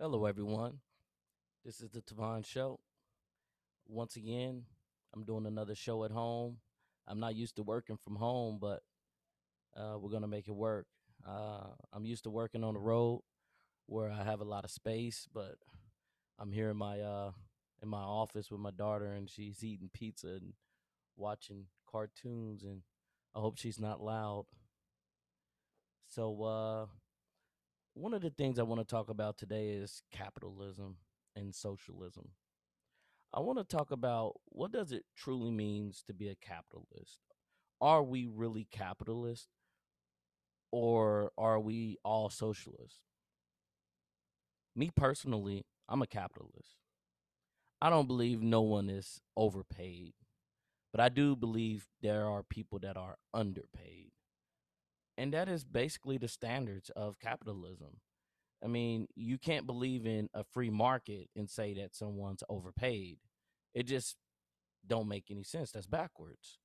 Hello, everyone. This is the Tavon Show. Once again, I'm doing another show at home. I'm not used to working from home, but uh, we're gonna make it work. Uh, I'm used to working on the road where I have a lot of space, but I'm here in my uh, in my office with my daughter, and she's eating pizza and watching cartoons, and I hope she's not loud. So, uh, one of the things I want to talk about today is capitalism and socialism. I want to talk about what does it truly means to be a capitalist? Are we really capitalist or are we all socialists? Me personally, I'm a capitalist. I don't believe no one is overpaid, but I do believe there are people that are underpaid. And that is basically the standards of capitalism. I mean, you can't believe in a free market and say that someone's overpaid. It just don't make any sense. That's backwards.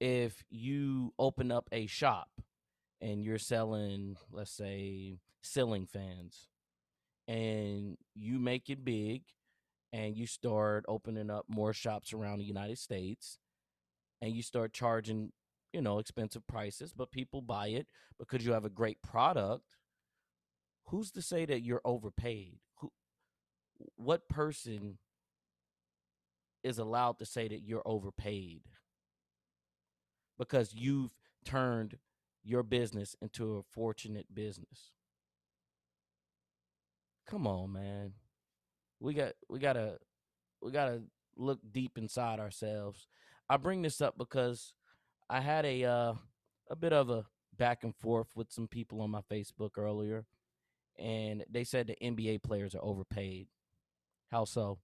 If you open up a shop and you're selling, let's say, ceiling fans, and you make it big and you start opening up more shops around the United States and you start charging, you know, expensive prices, but people buy it because you have a great product who's to say that you're overpaid? Who what person is allowed to say that you're overpaid? Because you've turned your business into a fortunate business. Come on, man. We got we got to we got to look deep inside ourselves. I bring this up because I had a uh a bit of a back and forth with some people on my Facebook earlier and they said the NBA players are overpaid. How so?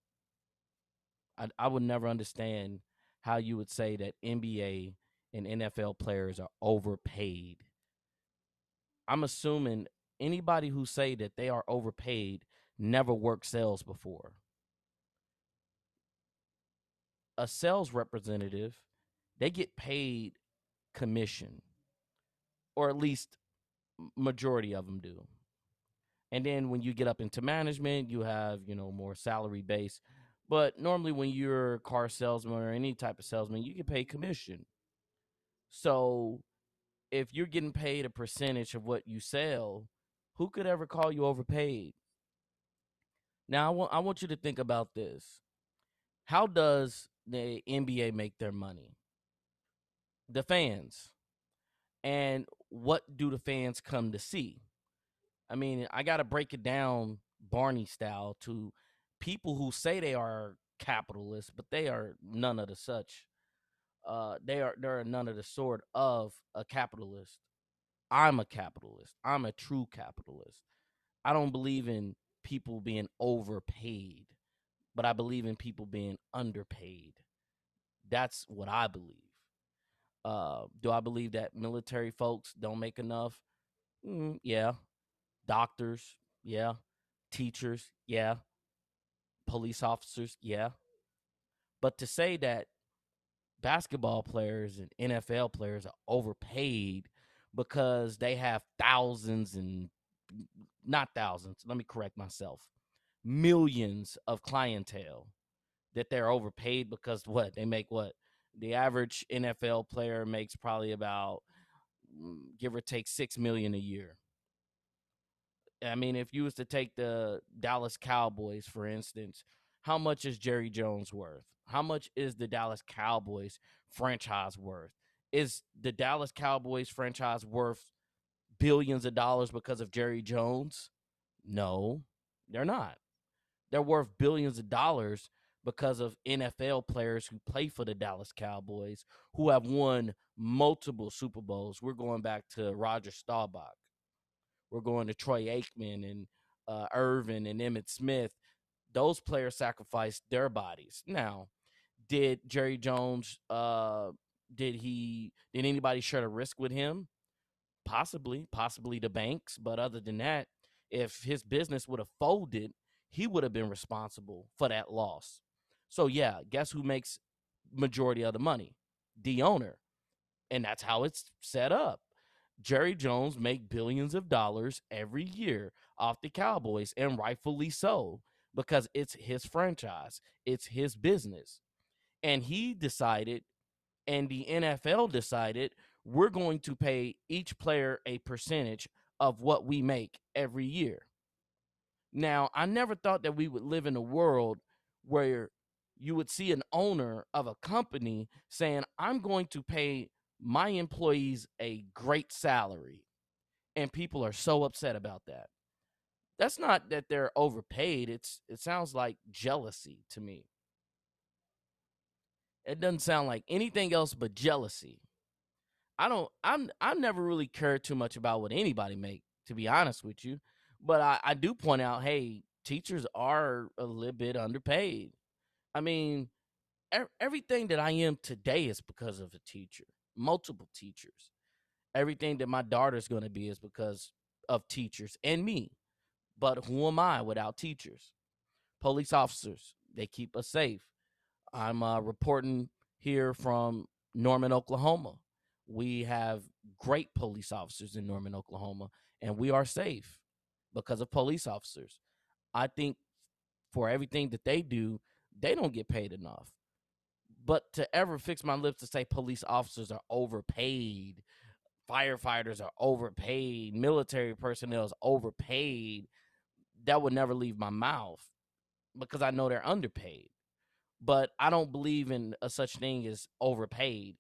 I I would never understand how you would say that NBA and NFL players are overpaid. I'm assuming anybody who say that they are overpaid never worked sales before. A sales representative, they get paid commission, or at least majority of them do. And then when you get up into management, you have, you know, more salary base. But normally when you're a car salesman or any type of salesman, you get paid commission. So if you're getting paid a percentage of what you sell, who could ever call you overpaid? Now I want I want you to think about this. How does the NBA make their money? The fans. And what do the fans come to see? I mean, I got to break it down Barney style to people who say they are capitalists, but they are none of the such. Uh, they are they're none of the sort of a capitalist. I'm a capitalist. I'm a true capitalist. I don't believe in people being overpaid, but I believe in people being underpaid. That's what I believe. Uh, do I believe that military folks don't make enough? Mm, yeah, doctors, yeah, teachers, yeah, police officers, yeah. But to say that basketball players and NFL players are overpaid because they have thousands and not thousands, let me correct myself, millions of clientele that they're overpaid because what? They make what? The average NFL player makes probably about mm, give or take 6 million a year. I mean, if you was to take the Dallas Cowboys, for instance, how much is Jerry Jones worth? How much is the Dallas Cowboys franchise worth? Is the Dallas Cowboys franchise worth billions of dollars because of Jerry Jones? No, they're not. They're worth billions of dollars because of NFL players who play for the Dallas Cowboys who have won multiple Super Bowls. We're going back to Roger Staubach. We're going to Troy Aikman and uh, Irvin and Emmitt Smith. Those players sacrificed their bodies. Now, did Jerry Jones? Uh, did he? Did anybody share the risk with him? Possibly, possibly the banks. But other than that, if his business would have folded, he would have been responsible for that loss. So yeah, guess who makes majority of the money? The owner. And that's how it's set up Jerry Jones make billions of dollars every year off the Cowboys, and rightfully so, because it's his franchise, it's his business. And he decided, and the NFL decided, we're going to pay each player a percentage of what we make every year. Now, I never thought that we would live in a world where you would see an owner of a company saying, I'm going to pay my employees a great salary. And people are so upset about that. That's not that they're overpaid. It's it sounds like jealousy to me. It doesn't sound like anything else but jealousy. I don't I'm I never really cared too much about what anybody make, to be honest with you. But I, I do point out, hey, teachers are a little bit underpaid. I mean, er- everything that I am today is because of a teacher multiple teachers. Everything that my daughter's going to be is because of teachers and me. But who am I without teachers? Police officers, they keep us safe. I'm uh, reporting here from Norman, Oklahoma. We have great police officers in Norman, Oklahoma, and we are safe because of police officers. I think for everything that they do, they don't get paid enough. But to ever fix my lips to say police officers are overpaid, firefighters are overpaid, military personnel is overpaid, that would never leave my mouth because I know they're underpaid. But I don't believe in a such thing as overpaid.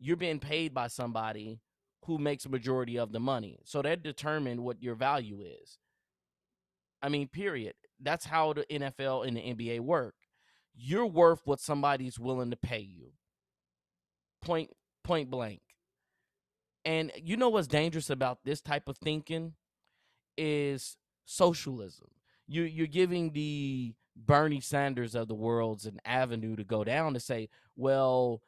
You're being paid by somebody who makes a majority of the money. So that determine what your value is. I mean, period. That's how the NFL and the NBA work you're worth what somebody's willing to pay you. Point point blank. And you know what's dangerous about this type of thinking is socialism. You you're giving the Bernie Sanders of the world's an avenue to go down to say, well,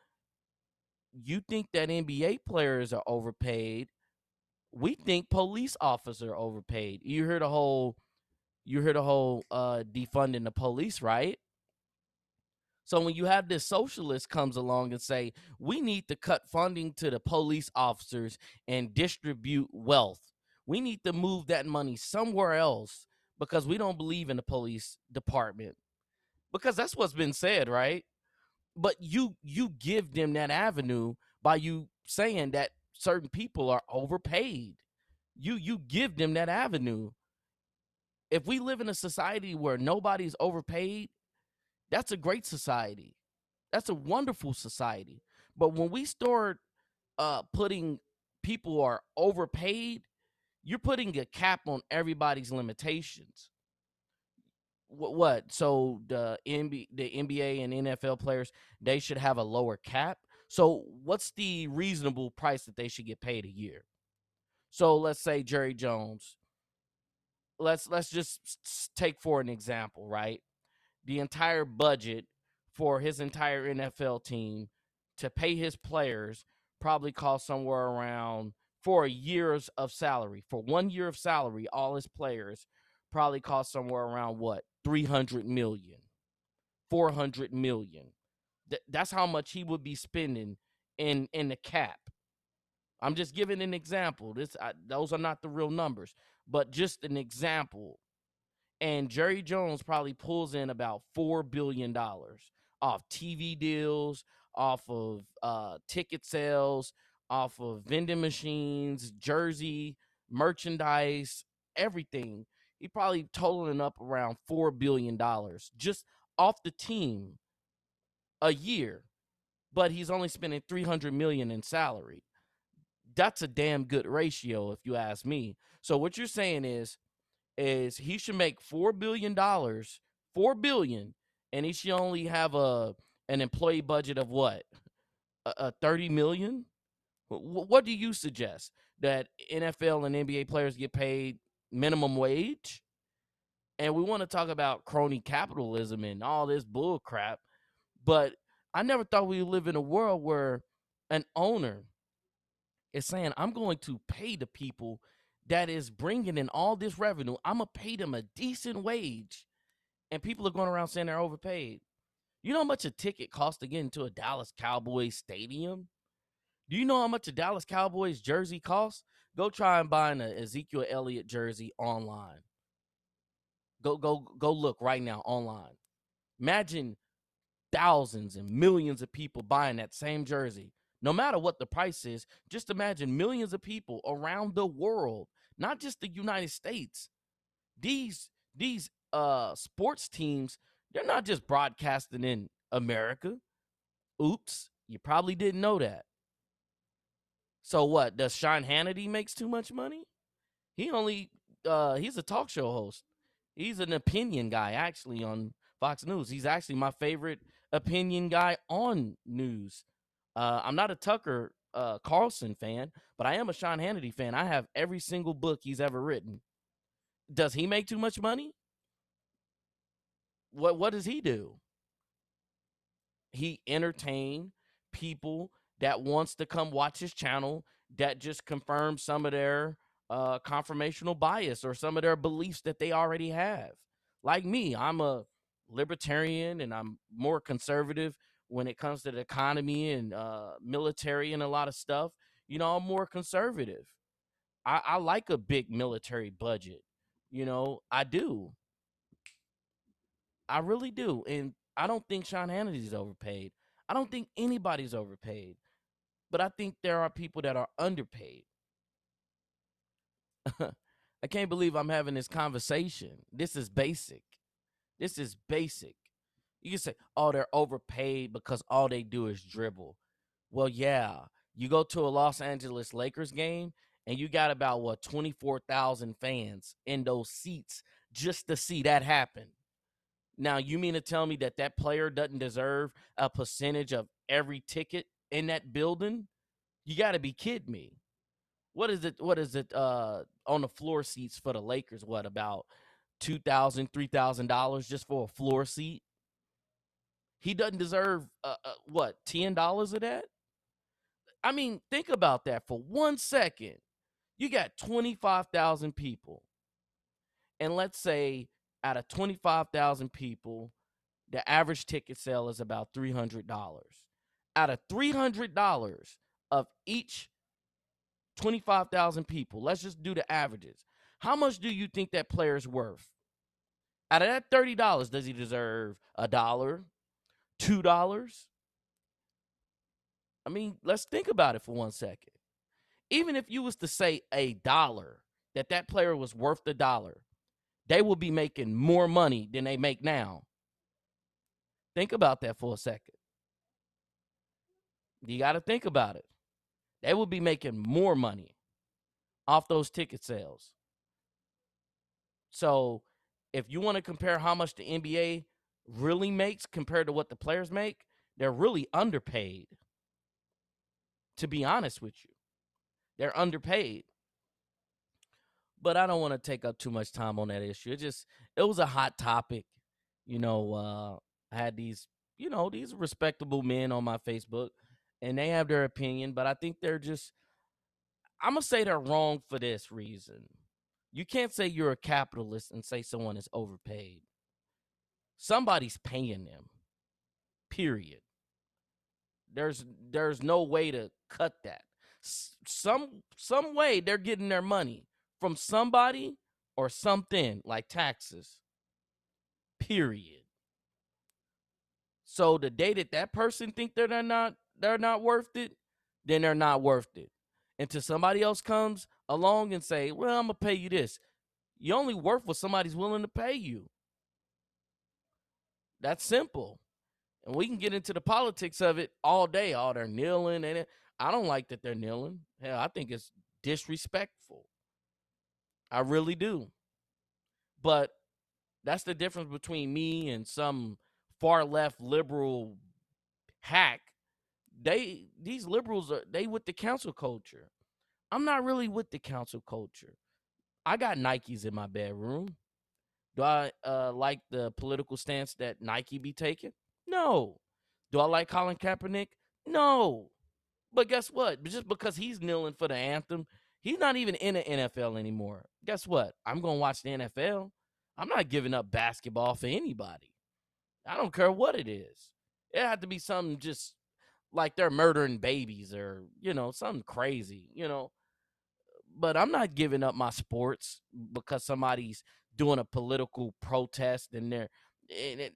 you think that NBA players are overpaid. We think police officers are overpaid. You heard the whole you heard the whole uh defunding the police, right? So when you have this socialist comes along and say, we need to cut funding to the police officers and distribute wealth. We need to move that money somewhere else because we don't believe in the police department. Because that's what's been said, right? But you you give them that avenue by you saying that certain people are overpaid. You you give them that avenue. If we live in a society where nobody's overpaid, that's a great society. That's a wonderful society. But when we start uh, putting people are overpaid, you're putting a cap on everybody's limitations. What? what? So the NBA, the NBA and NFL players they should have a lower cap. So what's the reasonable price that they should get paid a year? So let's say Jerry Jones. Let's let's just take for an example, right? The entire budget for his entire NFL team to pay his players probably cost somewhere around four years of salary. For one year of salary, all his players probably cost somewhere around what? 300 million. 400 million. Th- that's how much he would be spending in in the cap. I'm just giving an example. This I, those are not the real numbers, but just an example and Jerry Jones probably pulls in about four billion dollars off TV deals, off of uh, ticket sales, off of vending machines, jersey, merchandise, everything. He probably totaling up around four billion dollars just off the team a year, but he's only spending three hundred million in salary. That's a damn good ratio, if you ask me. So what you're saying is is he should make four billion dollars, four billion, and he should only have a an employee budget of what, a, a thirty million. What do you suggest that NFL and NBA players get paid minimum wage? And we want to talk about crony capitalism and all this bull crap, but I never thought we live in a world where an owner is saying, "I'm going to pay the people that is bringing in all this revenue, I'm gonna pay them a decent wage, and people are going around saying they're overpaid. You know how much a ticket costs to get into a Dallas Cowboys stadium? Do you know how much a Dallas Cowboys jersey costs? Go try and buy an Ezekiel Elliott jersey online. Go go go look right now online. Imagine thousands and millions of people buying that same jersey. No matter what the price is, just imagine millions of people around the world, not just the United States. These these uh sports teams, they're not just broadcasting in America. Oops, you probably didn't know that. So what? Does Sean Hannity makes too much money? He only uh he's a talk show host. He's an opinion guy actually on Fox News. He's actually my favorite opinion guy on news. Uh, I'm not a Tucker uh, Carlson fan, but I am a Sean Hannity fan. I have every single book he's ever written. Does he make too much money? What What does he do? He entertain people that wants to come watch his channel that just confirms some of their uh, confirmational bias or some of their beliefs that they already have. Like me, I'm a libertarian and I'm more conservative when it comes to the economy and uh, military and a lot of stuff. You know, I'm more conservative. I, I like a big military budget. You know, I do. I really do. And I don't think Sean Hannity's overpaid. I don't think anybody's overpaid. But I think there are people that are underpaid. I can't believe I'm having this conversation. This is basic. This is basic. You can say, oh, they're overpaid because all they do is dribble. Well, yeah. You go to a Los Angeles Lakers game and you got about what 24,000 fans in those seats just to see that happen. Now, you mean to tell me that that player doesn't deserve a percentage of every ticket in that building? You got to be kidding me. What is it? What is it? Uh, on the floor seats for the Lakers? What about two thousand, three thousand dollars just for a floor seat? He doesn't deserve uh, uh, what ten dollars of that. I mean, think about that for one second. You got twenty five thousand people, and let's say out of twenty five thousand people, the average ticket sale is about three hundred dollars. Out of three hundred dollars of each 25,000 people. Let's just do the averages. How much do you think that player is worth? Out of that $30, does he deserve a dollar, two dollars? I mean, let's think about it for one second. Even if you was to say a dollar, that that player was worth the dollar, they will be making more money than they make now. Think about that for a second. You got to think about it they would be making more money off those ticket sales. So if you want to compare how much the NBA really makes compared to what the players make, they're really underpaid. To be honest with you, they're underpaid. But I don't want to take up too much time on that issue. It just it was a hot topic. You know, uh I had these, you know, these respectable men on my Facebook and they have their opinion, but I think they're just I'm gonna say they're wrong for this reason. You can't say you're a capitalist and say someone is overpaid. Somebody's paying them. Period. There's there's no way to cut that. some some way they're getting their money from somebody or something like taxes. Period. So the day that that person think that they're not they're not worth it, then they're not worth it. Until somebody else comes along and say, "Well, I'm gonna pay you this," you only worth what somebody's willing to pay you. That's simple. And we can get into the politics of it all day. All they're kneeling and. I don't like that they're kneeling. Hell, I think it's disrespectful. I really do. But that's the difference between me and some far left liberal hack they these liberals are they with the council culture. I'm not really with the council culture. I got Nikes in my bedroom. Do I uh, like the political stance that Nike be taking? No. Do I like Colin Kaepernick? No. But guess what? Just because he's kneeling for the anthem, he's not even in the NFL anymore. Guess what? I'm going to watch the NFL. I'm not giving up basketball for anybody. I don't care what it is. It had to be something just like they're murdering babies or you know something crazy, you know. But I'm not giving up my sports because somebody's doing a political protest and they're and it,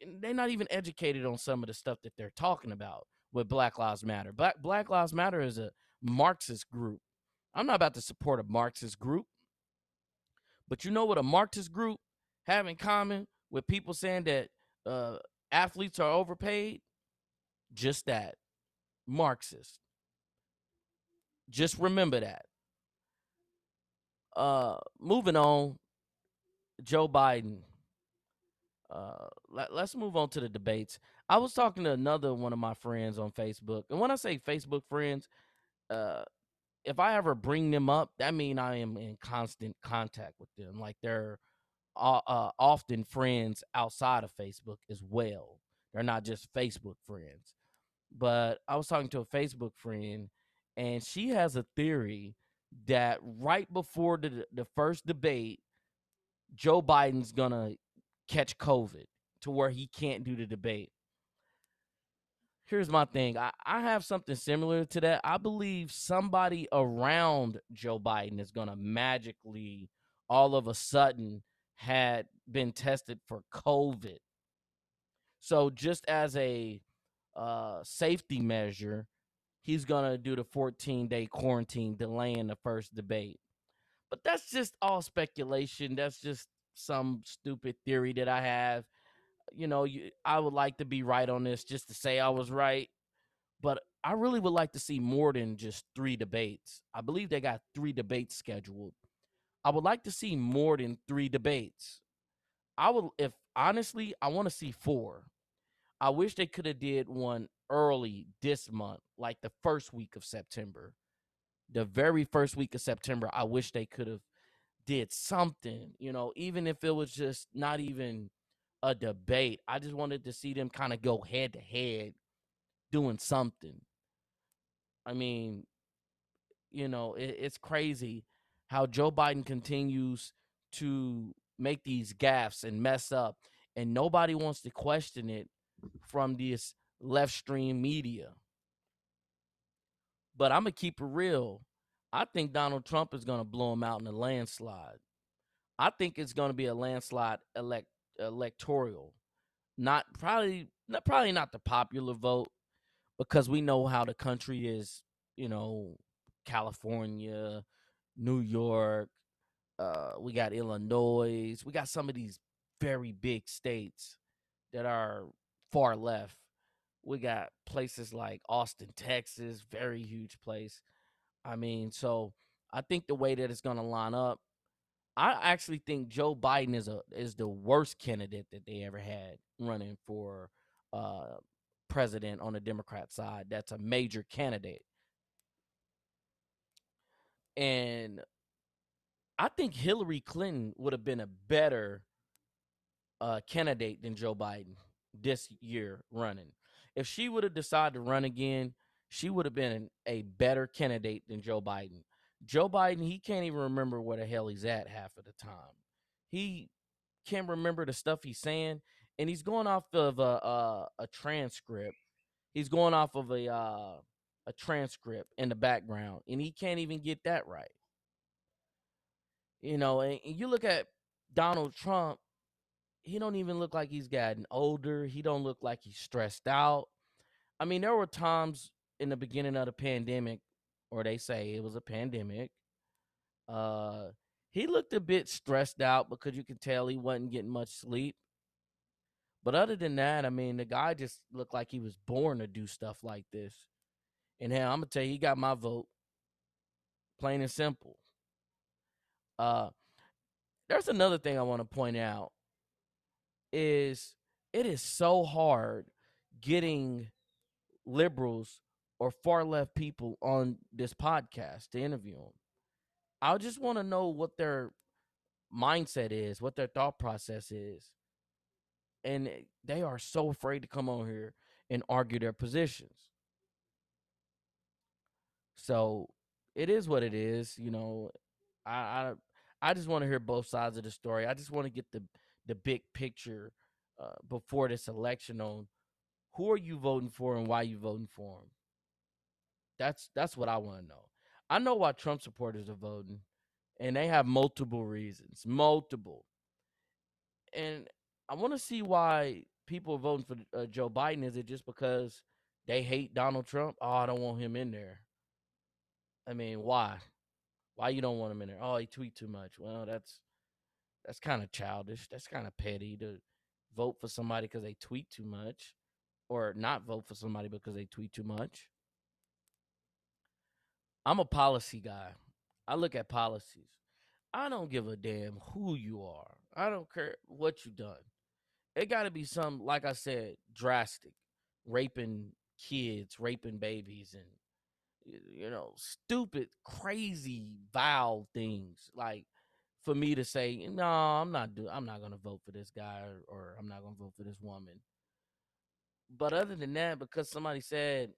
and they're not even educated on some of the stuff that they're talking about with Black Lives Matter. Black Black Lives Matter is a Marxist group. I'm not about to support a Marxist group. But you know what a Marxist group have in common with people saying that uh, athletes are overpaid? Just that. Marxist. Just remember that. Uh, moving on, Joe Biden. Uh, let, us move on to the debates. I was talking to another one of my friends on Facebook, and when I say Facebook friends, uh, if I ever bring them up, that mean I am in constant contact with them. Like they're uh, uh, often friends outside of Facebook as well. They're not just Facebook friends. But I was talking to a Facebook friend, and she has a theory that right before the the first debate, Joe Biden's gonna catch COVID to where he can't do the debate here's my thing. I, I have something similar to that. I believe somebody around Joe Biden is to magically, all of a sudden, had been tested for COVID. So, just as a uh, safety measure, he's to do the 14 day quarantine, delaying the first debate. But that's just all speculation. That's just some stupid theory that I have you know, you, I would like to be right on this just to say I was right, but I really would like to see more than just three debates. I believe they got three debates scheduled. I would like to see more than three debates. I would, if honestly, I want to see four. I wish they could have did one early this month, like the first week of September. The very first week of September, I wish they could have did something, you know, even if it was just not even a debate. I just wanted to see them kind of go head to head doing something. I mean, you know, it, it's crazy how Joe Biden continues to make these gaffes and mess up, and nobody wants to question it from this left stream media. But I'm gonna keep it real. I think Donald Trump is gonna blow him out in a landslide. I think it's gonna be a landslide elect electoral, not probably not probably not the popular vote because we know how the country is. You know, California, New York, uh, we got Illinois, we got some of these very big states that are far left. We got places like Austin, Texas, very huge place. I mean, so I think the way that it's going to line up I actually think Joe Biden is a is the worst candidate that they ever had running for uh, president on the Democrat side. That's a major candidate, and I think Hillary Clinton would have been a better uh, candidate than Joe Biden this year running. If she would have decided to run again, she would have been a better candidate than Joe Biden. Joe Biden, he can't even remember where the hell he's at half of the time. He can't remember the stuff he's saying, and he's going off of a a, a transcript. He's going off of a uh, a transcript in the background, and he can't even get that right. You know, and, and you look at Donald Trump, he don't even look like he's gotten older. He don't look like he's stressed out. I mean, there were times in the beginning of the pandemic or they say it was a pandemic. Uh, he looked a bit stressed out because you could tell he wasn't getting much sleep. But other than that, I mean, the guy just looked like he was born to do stuff like this. And hell, I'm gonna tell you, he got my vote. Plain and simple. Uh, there's another thing I want to point out is it is so hard getting liberals or far left people on this podcast to interview them. I just want to know what their mindset is, what their thought process is. And they are so afraid to come on here and argue their positions. So it is what it is, you know. I I, I just want to hear both sides of the story. I just want to get the the big picture uh, before this election on who are you voting for and why you voting for him? That's that's what I want to know. I know why Trump supporters are voting, and they have multiple reasons, multiple. And I want to see why people are voting for uh, Joe Biden. Is it just because they hate Donald Trump? Oh, I don't want him in there. I mean, why? Why you don't want him in there? Oh, he tweet too much. Well, that's that's kind of childish. That's kind of petty to vote for somebody because they tweet too much, or not vote for somebody because they tweet too much. I'm a policy guy. I look at policies. I don't give a damn who you are. I don't care what you done. It got to be some, like I said, drastic, raping kids, raping babies, and you know, stupid, crazy, vile things. Like for me to say, no, I'm not do, I'm not gonna vote for this guy, or, or I'm not gonna vote for this woman. But other than that, because somebody said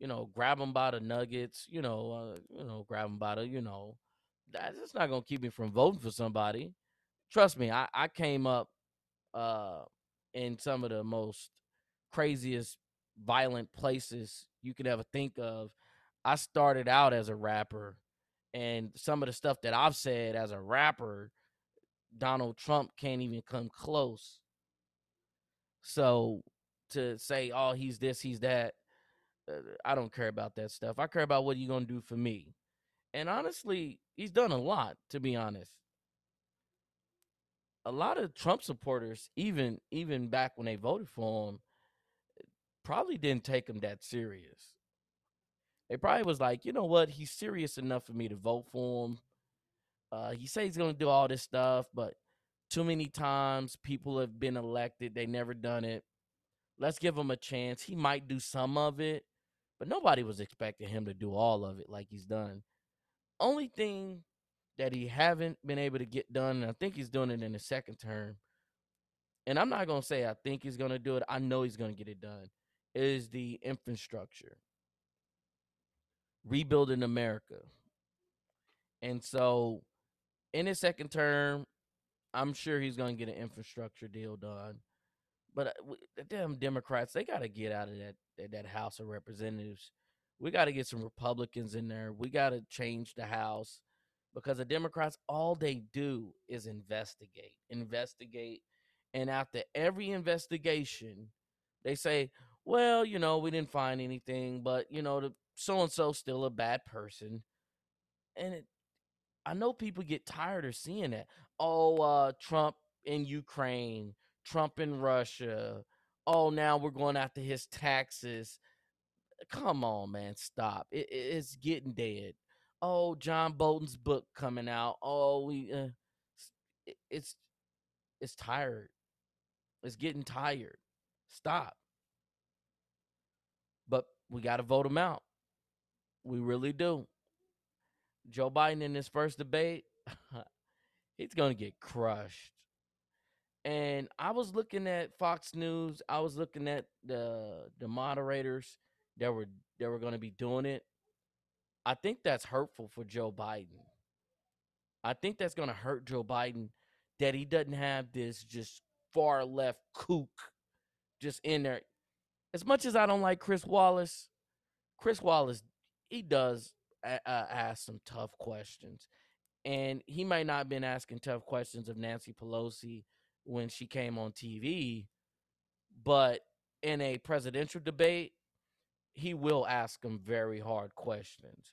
you know, grab them by the nuggets, you know, uh, you know, grab them by the, you know, that's not gonna keep me from voting for somebody. Trust me, I, I came up uh in some of the most craziest violent places you could ever think of. I started out as a rapper and some of the stuff that I've said as a rapper, Donald Trump can't even come close. So to say, oh, he's this, he's that, uh, I don't care about that stuff. I care about what you're going to do for me. And honestly, he's done a lot, to be honest. A lot of Trump supporters, even even back when they voted for him, probably didn't take him that serious. They probably was like, you know what, he's serious enough for me to vote for him. Uh, he says he's gonna do all this stuff, but too many times people have been elected, they never done it. Let's give him a chance. He might do some of it, but nobody was expecting him to do all of it like he's done. Only thing that he haven't been able to get done, and I think he's doing it in the second term. And I'm not gonna say I think he's gonna do it. I know he's gonna get it done. Is the infrastructure rebuilding America? And so, in his second term, I'm sure he's gonna get an infrastructure deal done. But uh, the damn Democrats, they got to get out of that, that that House of Representatives. We got to get some Republicans in there. We got to change the House because the Democrats, all they do is investigate, investigate, and after every investigation, they say, "Well, you know, we didn't find anything, but you know, the so and so still a bad person." And it, I know people get tired of seeing that. Oh, uh, Trump in Ukraine Trump in Russia. Oh, now we're going after his taxes. Come on, man, stop. It, it's getting dead. Oh, John Bolton's book coming out. Oh, we uh, it's it's tired. It's getting tired. Stop. But we got to vote him out. We really do. Joe Biden in his first debate, he's going to get crushed and I was looking at Fox News. I was looking at the the moderators that were that were going to be doing it. I think that's hurtful for Joe Biden. I think that's going to hurt Joe Biden that he doesn't have this just far left kook just in there. As much as I don't like Chris Wallace, Chris Wallace he does uh, ask some tough questions, and he might not have been asking tough questions of Nancy Pelosi when she came on TV, but in a presidential debate, he will ask them very hard questions.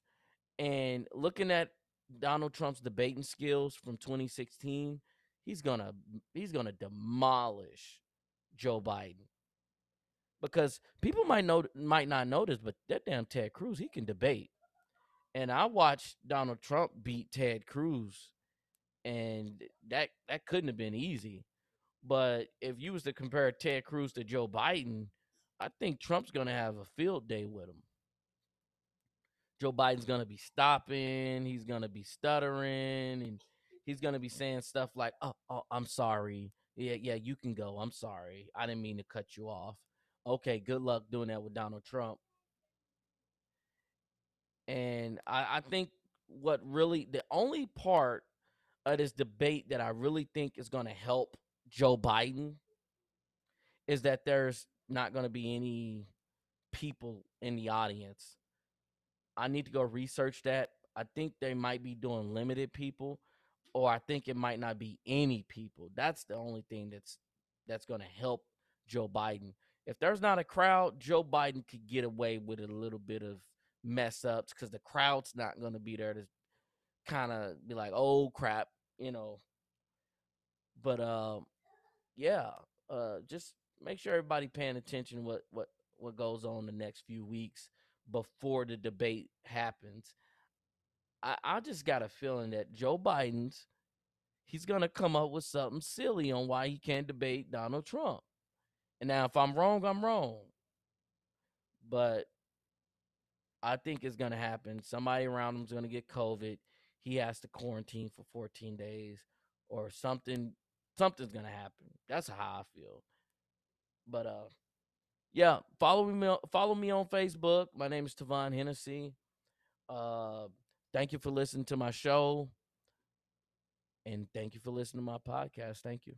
And looking at Donald Trump's debating skills from 2016, he's gonna he's gonna demolish Joe Biden. Because people might know might not notice, but that damn Ted Cruz, he can debate. And I watched Donald Trump beat Ted Cruz, and that that couldn't have been easy. But if you was to compare Ted Cruz to Joe Biden, I think Trump's to have a field day with him. Joe Biden's to be stopping, he's to be stuttering, and he's to be saying stuff like, oh, oh, I'm sorry. Yeah, yeah, you can go. I'm sorry. I didn't mean to cut you off. Okay, good luck doing that with Donald Trump. And I, I think what really, the only part of this debate that I really think is going to help Joe Biden is that there's not going to be any people in the audience. I need to go research that. I think they might be doing limited people, or I think it might not be any people. That's the only thing that's that's going to help Joe Biden. If there's not a crowd, Joe Biden could get away with a little bit of mess ups because the crowd's not going to be there to kind of be like, oh crap, you know. But um, yeah, uh, just make sure everybody paying attention what what what goes on the next few weeks before the debate happens. I, I just got a feeling that Joe Biden's he's gonna come up with something silly on why he can't debate Donald Trump. And now if I'm wrong, I'm wrong. But I think it's gonna happen. Somebody around him's gonna get COVID. He has to quarantine for 14 days or something. Something's gonna happen. That's how I feel. But uh yeah, follow me follow me on Facebook. My name is Tavon Hennessy. Uh thank you for listening to my show. And thank you for listening to my podcast. Thank you.